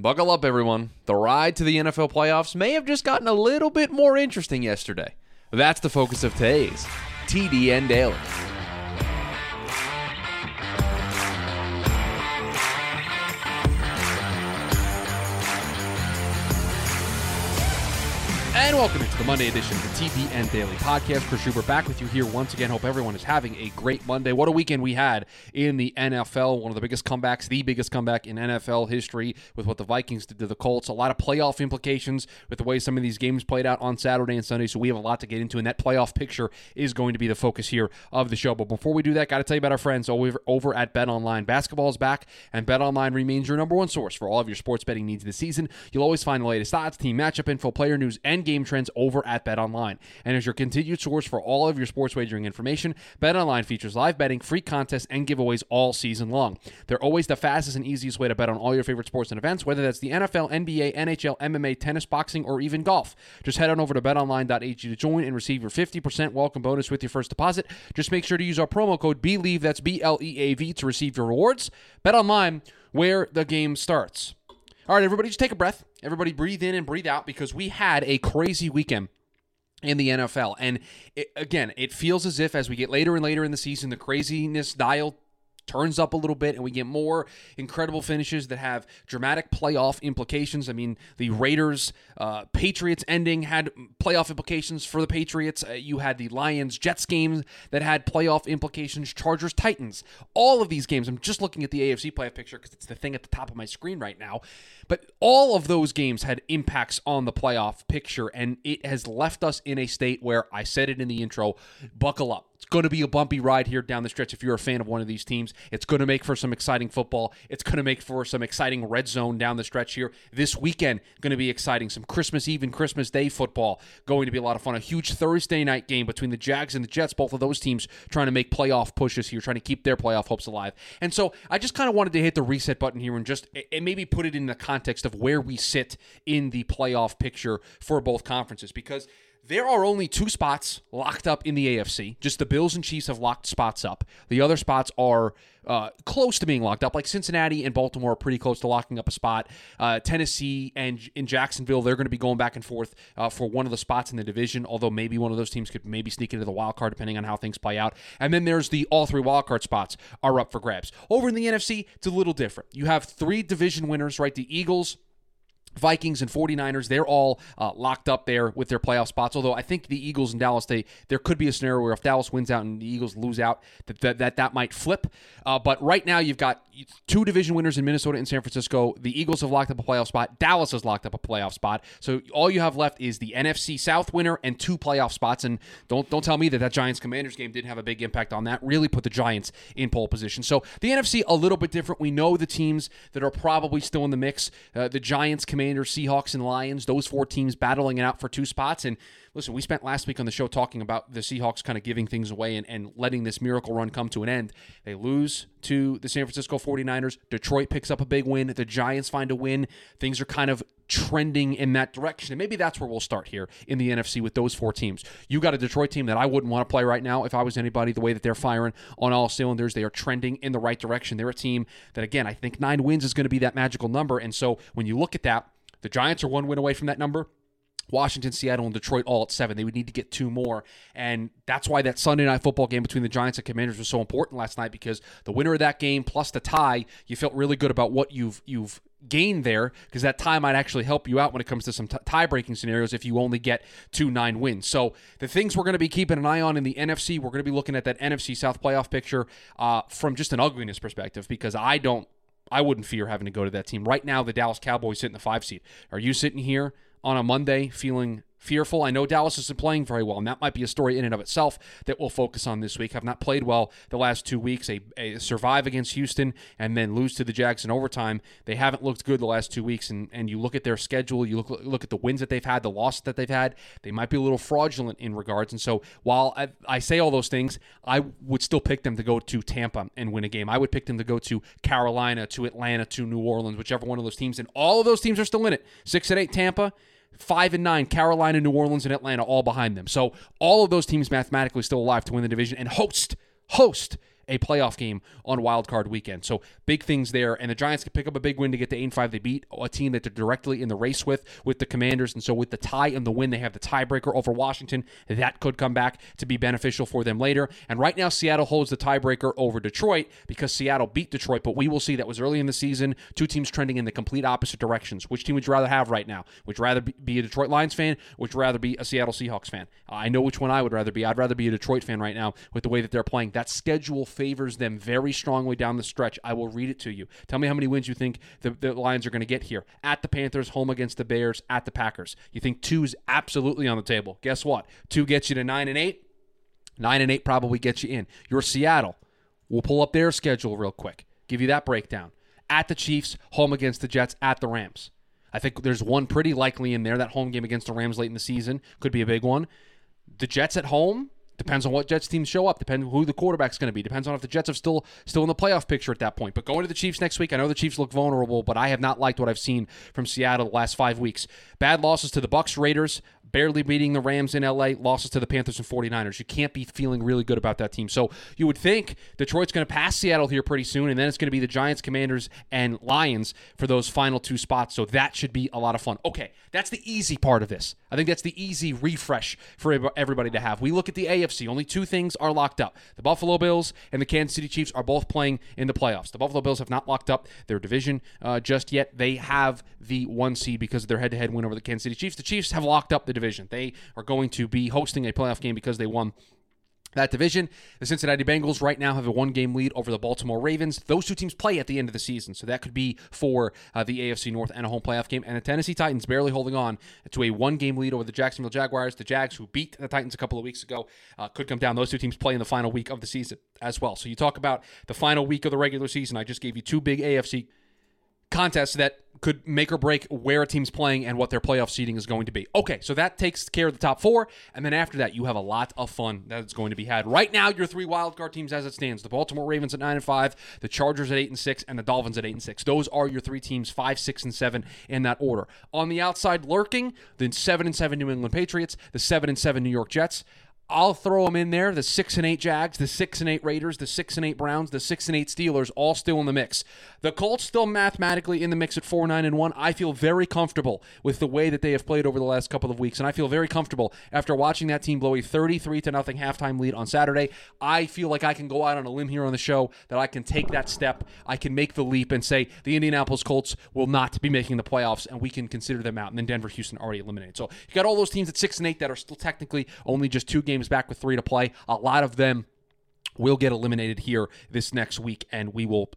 Buckle up, everyone. The ride to the NFL playoffs may have just gotten a little bit more interesting yesterday. That's the focus of today's TDN Daily. Welcome into the Monday edition of the TDN Daily Podcast. Chris Schubert back with you here once again. Hope everyone is having a great Monday. What a weekend we had in the NFL. One of the biggest comebacks, the biggest comeback in NFL history with what the Vikings did to the Colts. A lot of playoff implications with the way some of these games played out on Saturday and Sunday. So we have a lot to get into, and that playoff picture is going to be the focus here of the show. But before we do that, got to tell you about our friends over, over at Bet Online. Basketball is back, and Bet Online remains your number one source for all of your sports betting needs this season. You'll always find the latest odds, team matchup info, player news, and game trends over at Bet Online. And as your continued source for all of your sports wagering information, Bet Online features live betting, free contests, and giveaways all season long. They're always the fastest and easiest way to bet on all your favorite sports and events, whether that's the NFL, NBA, NHL, MMA, tennis, boxing, or even golf. Just head on over to betonline.ag to join and receive your 50% welcome bonus with your first deposit. Just make sure to use our promo code BLEAV, that's B L E A V, to receive your rewards. Bet Online, where the game starts. All right, everybody, just take a breath. Everybody, breathe in and breathe out because we had a crazy weekend in the NFL. And it, again, it feels as if as we get later and later in the season, the craziness dial turns up a little bit and we get more incredible finishes that have dramatic playoff implications. I mean, the Raiders uh, Patriots ending had playoff implications for the Patriots. Uh, you had the Lions Jets games that had playoff implications, Chargers Titans. All of these games, I'm just looking at the AFC playoff picture because it's the thing at the top of my screen right now. But all of those games had impacts on the playoff picture, and it has left us in a state where I said it in the intro buckle up. It's going to be a bumpy ride here down the stretch if you're a fan of one of these teams. It's going to make for some exciting football. It's going to make for some exciting red zone down the stretch here. This weekend going to be exciting. Some Christmas Eve and Christmas Day football going to be a lot of fun. A huge Thursday night game between the Jags and the Jets. Both of those teams trying to make playoff pushes here, trying to keep their playoff hopes alive. And so I just kind of wanted to hit the reset button here and just and maybe put it in the context of where we sit in the playoff picture for both conferences because there are only two spots locked up in the AFC. Just the Bills and Chiefs have locked spots up. The other spots are uh, close to being locked up. Like Cincinnati and Baltimore are pretty close to locking up a spot. Uh, Tennessee and in Jacksonville, they're going to be going back and forth uh, for one of the spots in the division. Although maybe one of those teams could maybe sneak into the wild card depending on how things play out. And then there's the all three wild card spots are up for grabs. Over in the NFC, it's a little different. You have three division winners, right? The Eagles. Vikings and 49ers, they're all uh, locked up there with their playoff spots. Although I think the Eagles and Dallas, they there could be a scenario where if Dallas wins out and the Eagles lose out, that that, that, that might flip. Uh, but right now, you've got two division winners in Minnesota and San Francisco. The Eagles have locked up a playoff spot. Dallas has locked up a playoff spot. So all you have left is the NFC South winner and two playoff spots. And don't don't tell me that that Giants Commanders game didn't have a big impact on that. Really put the Giants in pole position. So the NFC a little bit different. We know the teams that are probably still in the mix. Uh, the Giants, Commanders, Seahawks, and Lions. Those four teams battling it out for two spots. And listen, we spent last week on the show talking about the Seahawks kind of giving things away and, and letting this miracle run come to an end. They lose to the San Francisco 49ers. Detroit picks up a big win. The Giants find a win. Things are kind of trending in that direction. And maybe that's where we'll start here in the NFC with those four teams. You got a Detroit team that I wouldn't want to play right now if I was anybody, the way that they're firing on all cylinders. They are trending in the right direction. They're a team that, again, I think nine wins is going to be that magical number. And so when you look at that, the Giants are one win away from that number. Washington, Seattle, and Detroit all at seven. They would need to get two more. And that's why that Sunday night football game between the Giants and Commanders was so important last night because the winner of that game plus the tie, you felt really good about what you've you've gained there because that tie might actually help you out when it comes to some t- tie breaking scenarios if you only get two nine wins. So the things we're going to be keeping an eye on in the NFC, we're going to be looking at that NFC South playoff picture uh, from just an ugliness perspective because I don't I wouldn't fear having to go to that team. Right now, the Dallas Cowboys sit in the five seed. Are you sitting here on a Monday feeling fearful. I know Dallas isn't playing very well, and that might be a story in and of itself that we'll focus on this week. Have not played well the last two weeks. A, survive against Houston and then lose to the Jags in overtime. They haven't looked good the last two weeks, and, and you look at their schedule, you look look at the wins that they've had, the losses that they've had. They might be a little fraudulent in regards. And so while I, I say all those things, I would still pick them to go to Tampa and win a game. I would pick them to go to Carolina, to Atlanta, to New Orleans, whichever one of those teams. And all of those teams are still in it. Six and eight Tampa five and nine, Carolina, New Orleans, and Atlanta all behind them. So all of those teams mathematically still alive to win the division and host host a playoff game on wild card weekend. So big things there. And the Giants could pick up a big win to get to 8 and 5. They beat a team that they're directly in the race with, with the Commanders. And so with the tie and the win, they have the tiebreaker over Washington. That could come back to be beneficial for them later. And right now, Seattle holds the tiebreaker over Detroit because Seattle beat Detroit. But we will see that was early in the season. Two teams trending in the complete opposite directions. Which team would you rather have right now? Would you rather be a Detroit Lions fan? Would you rather be a Seattle Seahawks fan? I know which one I would rather be. I'd rather be a Detroit fan right now with the way that they're playing. That schedule favors them very strongly down the stretch. I will read it to you. Tell me how many wins you think the, the Lions are going to get here. At the Panthers, home against the Bears, at the Packers. You think two is absolutely on the table. Guess what? Two gets you to nine and eight. Nine and eight probably gets you in. You're Seattle. We'll pull up their schedule real quick. Give you that breakdown. At the Chiefs, home against the Jets, at the Rams. I think there's one pretty likely in there. That home game against the Rams late in the season could be a big one. The Jets at home, Depends on what Jets teams show up. Depends who the quarterback's going to be. Depends on if the Jets are still still in the playoff picture at that point. But going to the Chiefs next week, I know the Chiefs look vulnerable, but I have not liked what I've seen from Seattle the last five weeks. Bad losses to the Bucs, Raiders, barely beating the Rams in LA, losses to the Panthers and 49ers. You can't be feeling really good about that team. So you would think Detroit's going to pass Seattle here pretty soon, and then it's going to be the Giants, Commanders, and Lions for those final two spots. So that should be a lot of fun. Okay, that's the easy part of this. I think that's the easy refresh for everybody to have. We look at the AFC. Only two things are locked up. The Buffalo Bills and the Kansas City Chiefs are both playing in the playoffs. The Buffalo Bills have not locked up their division uh, just yet. They have the one seed because of their head to head win over the Kansas City Chiefs. The Chiefs have locked up the division. They are going to be hosting a playoff game because they won that division. The Cincinnati Bengals right now have a one game lead over the Baltimore Ravens. Those two teams play at the end of the season, so that could be for uh, the AFC North and a home playoff game. And the Tennessee Titans barely holding on to a one game lead over the Jacksonville Jaguars. The Jags, who beat the Titans a couple of weeks ago, uh, could come down. Those two teams play in the final week of the season as well. So you talk about the final week of the regular season. I just gave you two big AFC contests that could make or break where a team's playing and what their playoff seeding is going to be. Okay, so that takes care of the top four, and then after that, you have a lot of fun that's going to be had. Right now, your three wildcard teams as it stands: the Baltimore Ravens at nine and five, the Chargers at eight and six, and the Dolphins at eight and six. Those are your three teams, five, six, and seven in that order. On the outside, lurking the seven and seven New England Patriots, the seven and seven New York Jets. I'll throw them in there. The six and eight Jags, the six and eight Raiders, the six and eight Browns, the six and eight Steelers, all still in the mix. The Colts still mathematically in the mix at four nine and one. I feel very comfortable with the way that they have played over the last couple of weeks, and I feel very comfortable after watching that team blow a thirty three to nothing halftime lead on Saturday. I feel like I can go out on a limb here on the show that I can take that step. I can make the leap and say the Indianapolis Colts will not be making the playoffs, and we can consider them out. And then Denver, Houston already eliminated. So you got all those teams at six and eight that are still technically only just two games back with three to play. A lot of them will get eliminated here this next week, and we will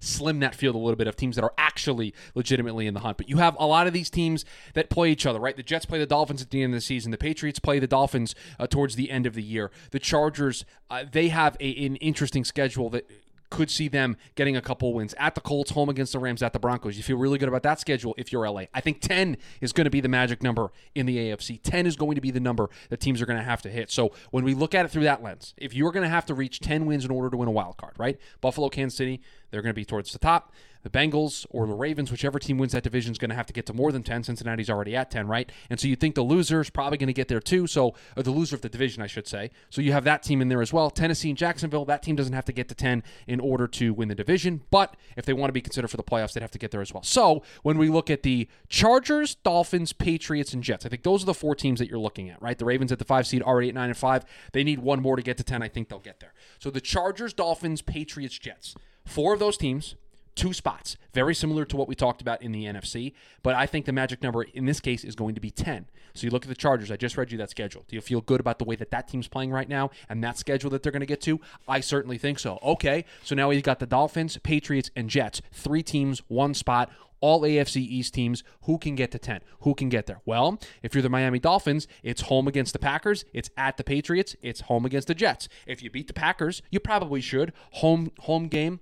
slim that field a little bit of teams that are actually legitimately in the hunt. But you have a lot of these teams that play each other, right? The Jets play the Dolphins at the end of the season. The Patriots play the Dolphins uh, towards the end of the year. The Chargers, uh, they have a, an interesting schedule that could see them getting a couple wins at the Colts, home against the Rams, at the Broncos. You feel really good about that schedule if you're LA. I think 10 is going to be the magic number in the AFC. 10 is going to be the number that teams are going to have to hit. So when we look at it through that lens, if you're going to have to reach 10 wins in order to win a wild card, right? Buffalo, Kansas City, they're going to be towards the top. The Bengals or the Ravens, whichever team wins that division, is going to have to get to more than 10. Cincinnati's already at 10, right? And so you think the loser is probably going to get there too. So, the loser of the division, I should say. So you have that team in there as well. Tennessee and Jacksonville, that team doesn't have to get to 10 in order to win the division. But if they want to be considered for the playoffs, they'd have to get there as well. So when we look at the Chargers, Dolphins, Patriots, and Jets, I think those are the four teams that you're looking at, right? The Ravens at the five seed, already at nine and five. They need one more to get to 10. I think they'll get there. So the Chargers, Dolphins, Patriots, Jets. Four of those teams two spots, very similar to what we talked about in the NFC. But I think the magic number in this case is going to be 10. So you look at the Chargers. I just read you that schedule. Do you feel good about the way that that team's playing right now and that schedule that they're going to get to? I certainly think so. Okay, so now we've got the Dolphins, Patriots, and Jets. Three teams, one spot all AFC East teams. Who can get to 10? Who can get there? Well, if you're the Miami Dolphins, it's home against the Packers, it's at the Patriots, it's home against the Jets. If you beat the Packers, you probably should. Home home game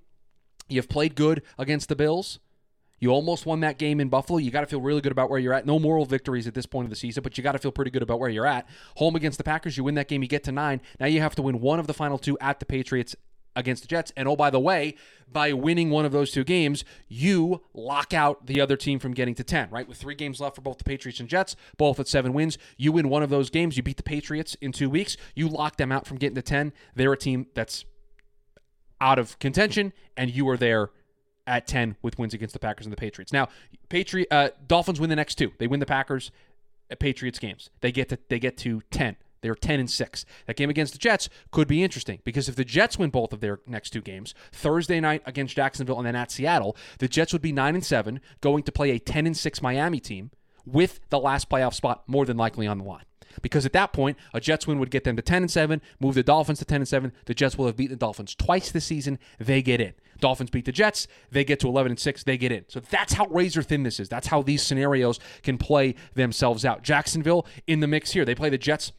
You've played good against the Bills. You almost won that game in Buffalo. You got to feel really good about where you're at. No moral victories at this point of the season, but you got to feel pretty good about where you're at. Home against the Packers, you win that game, you get to nine. Now you have to win one of the final two at the Patriots against the Jets. And oh, by the way, by winning one of those two games, you lock out the other team from getting to 10, right? With three games left for both the Patriots and Jets, both at seven wins. You win one of those games, you beat the Patriots in two weeks, you lock them out from getting to 10. They're a team that's out of contention, and you are there at 10 with wins against the Packers and the Patriots. Now, Patriot uh, Dolphins win the next two. They win the Packers at Patriots games. They get to they get to 10. They're 10 and 6. That game against the Jets could be interesting because if the Jets win both of their next two games, Thursday night against Jacksonville and then at Seattle, the Jets would be 9 and 7 going to play a 10 and 6 Miami team with the last playoff spot more than likely on the line. Because at that point, a Jets win would get them to 10 and 7, move the Dolphins to 10 and 7. The Jets will have beaten the Dolphins twice this season. They get in. Dolphins beat the Jets, they get to 11 and 6, they get in. So that's how razor thin this is. That's how these scenarios can play themselves out. Jacksonville in the mix here. They play the Jets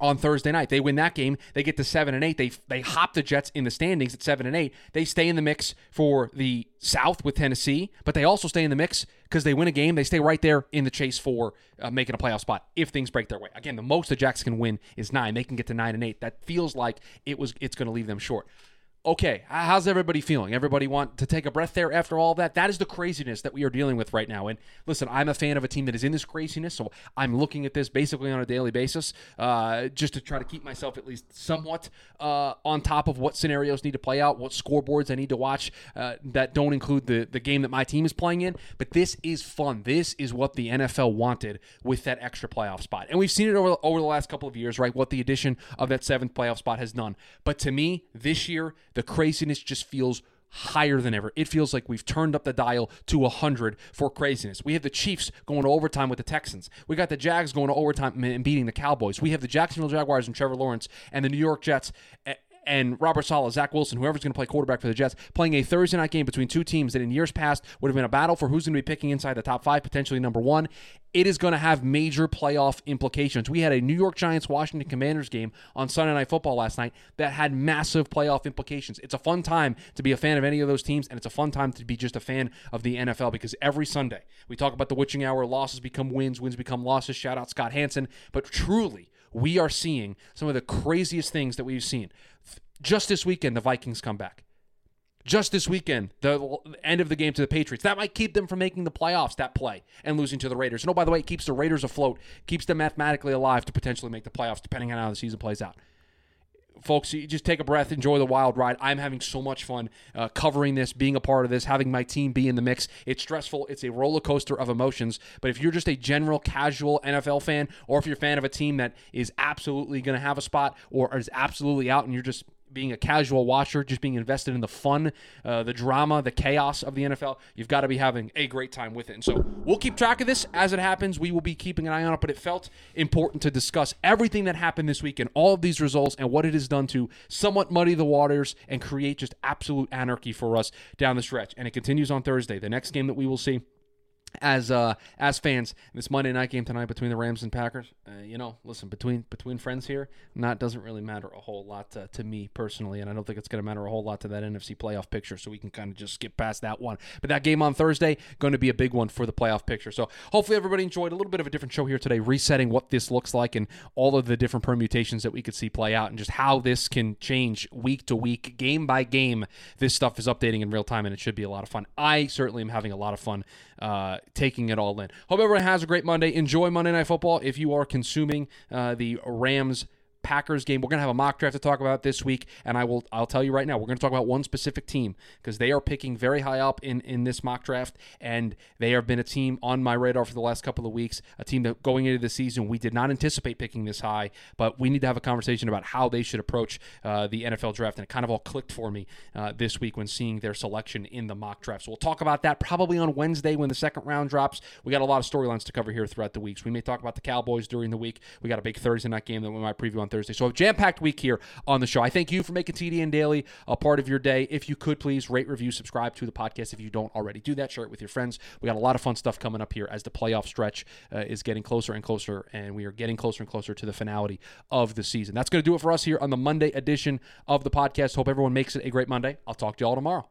on Thursday night. They win that game. They get to seven and eight. They they hop the Jets in the standings at seven and eight. They stay in the mix for the South with Tennessee, but they also stay in the mix because they win a game. They stay right there in the chase for uh, making a playoff spot if things break their way. Again, the most the Jags can win is nine. They can get to nine and eight. That feels like it was. It's going to leave them short okay, how's everybody feeling? Everybody want to take a breath there after all that? That is the craziness that we are dealing with right now. And listen, I'm a fan of a team that is in this craziness, so I'm looking at this basically on a daily basis, uh, just to try to keep myself at least somewhat uh, on top of what scenarios need to play out, what scoreboards I need to watch uh, that don't include the the game that my team is playing in. But this is fun. This is what the NFL wanted with that extra playoff spot, and we've seen it over over the last couple of years, right? What the addition of that seventh playoff spot has done. But to me, this year the craziness just feels higher than ever. It feels like we've turned up the dial to 100 for craziness. We have the Chiefs going to overtime with the Texans. We got the Jags going to overtime and beating the Cowboys. We have the Jacksonville Jaguars and Trevor Lawrence and the New York Jets and Robert Saleh, Zach Wilson, whoever's going to play quarterback for the Jets, playing a Thursday night game between two teams that in years past would have been a battle for who's going to be picking inside the top five, potentially number one. It is going to have major playoff implications. We had a New York Giants Washington Commanders game on Sunday Night Football last night that had massive playoff implications. It's a fun time to be a fan of any of those teams, and it's a fun time to be just a fan of the NFL because every Sunday we talk about the witching hour losses become wins, wins become losses. Shout out Scott Hanson. But truly, we are seeing some of the craziest things that we've seen. Just this weekend, the Vikings come back. Just this weekend, the end of the game to the Patriots. That might keep them from making the playoffs, that play, and losing to the Raiders. And oh, by the way, it keeps the Raiders afloat, keeps them mathematically alive to potentially make the playoffs, depending on how the season plays out folks, you just take a breath, enjoy the wild ride. I'm having so much fun uh, covering this, being a part of this, having my team be in the mix. It's stressful. It's a roller coaster of emotions. But if you're just a general casual NFL fan, or if you're a fan of a team that is absolutely going to have a spot or is absolutely out and you're just being a casual watcher, just being invested in the fun, uh, the drama, the chaos of the NFL, you've got to be having a great time with it. And so we'll keep track of this as it happens. We will be keeping an eye on it, but it felt important to discuss everything that happened this week and all of these results and what it has done to somewhat muddy the waters and create just absolute anarchy for us down the stretch. And it continues on Thursday. The next game that we will see as uh as fans this Monday night game tonight between the Rams and Packers uh, you know listen between between friends here not doesn't really matter a whole lot to, to me personally and I don't think it's going to matter a whole lot to that NFC playoff picture so we can kind of just skip past that one. But that game on Thursday going to be a big one for the playoff picture. So hopefully everybody enjoyed a little bit of a different show here today resetting what this looks like and all of the different permutations that we could see play out and just how this can change week to week game by game. This stuff is updating in real time and it should be a lot of fun. I certainly am having a lot of fun uh, taking it all in. Hope everyone has a great Monday. Enjoy Monday Night Football. If you are consuming uh, the Rams Packers game. We're going to have a mock draft to talk about this week, and I will I'll tell you right now, we're going to talk about one specific team because they are picking very high up in in this mock draft, and they have been a team on my radar for the last couple of weeks. A team that going into the season we did not anticipate picking this high, but we need to have a conversation about how they should approach uh, the NFL draft, and it kind of all clicked for me uh, this week when seeing their selection in the mock draft. So we'll talk about that probably on Wednesday when the second round drops. We got a lot of storylines to cover here throughout the weeks. We may talk about the Cowboys during the week. We got a big Thursday night game that we might preview on Thursday. So a jam packed week here on the show. I thank you for making TDN Daily a part of your day. If you could please rate, review, subscribe to the podcast if you don't already do that. Share it with your friends. We got a lot of fun stuff coming up here as the playoff stretch uh, is getting closer and closer, and we are getting closer and closer to the finality of the season. That's going to do it for us here on the Monday edition of the podcast. Hope everyone makes it a great Monday. I'll talk to you all tomorrow.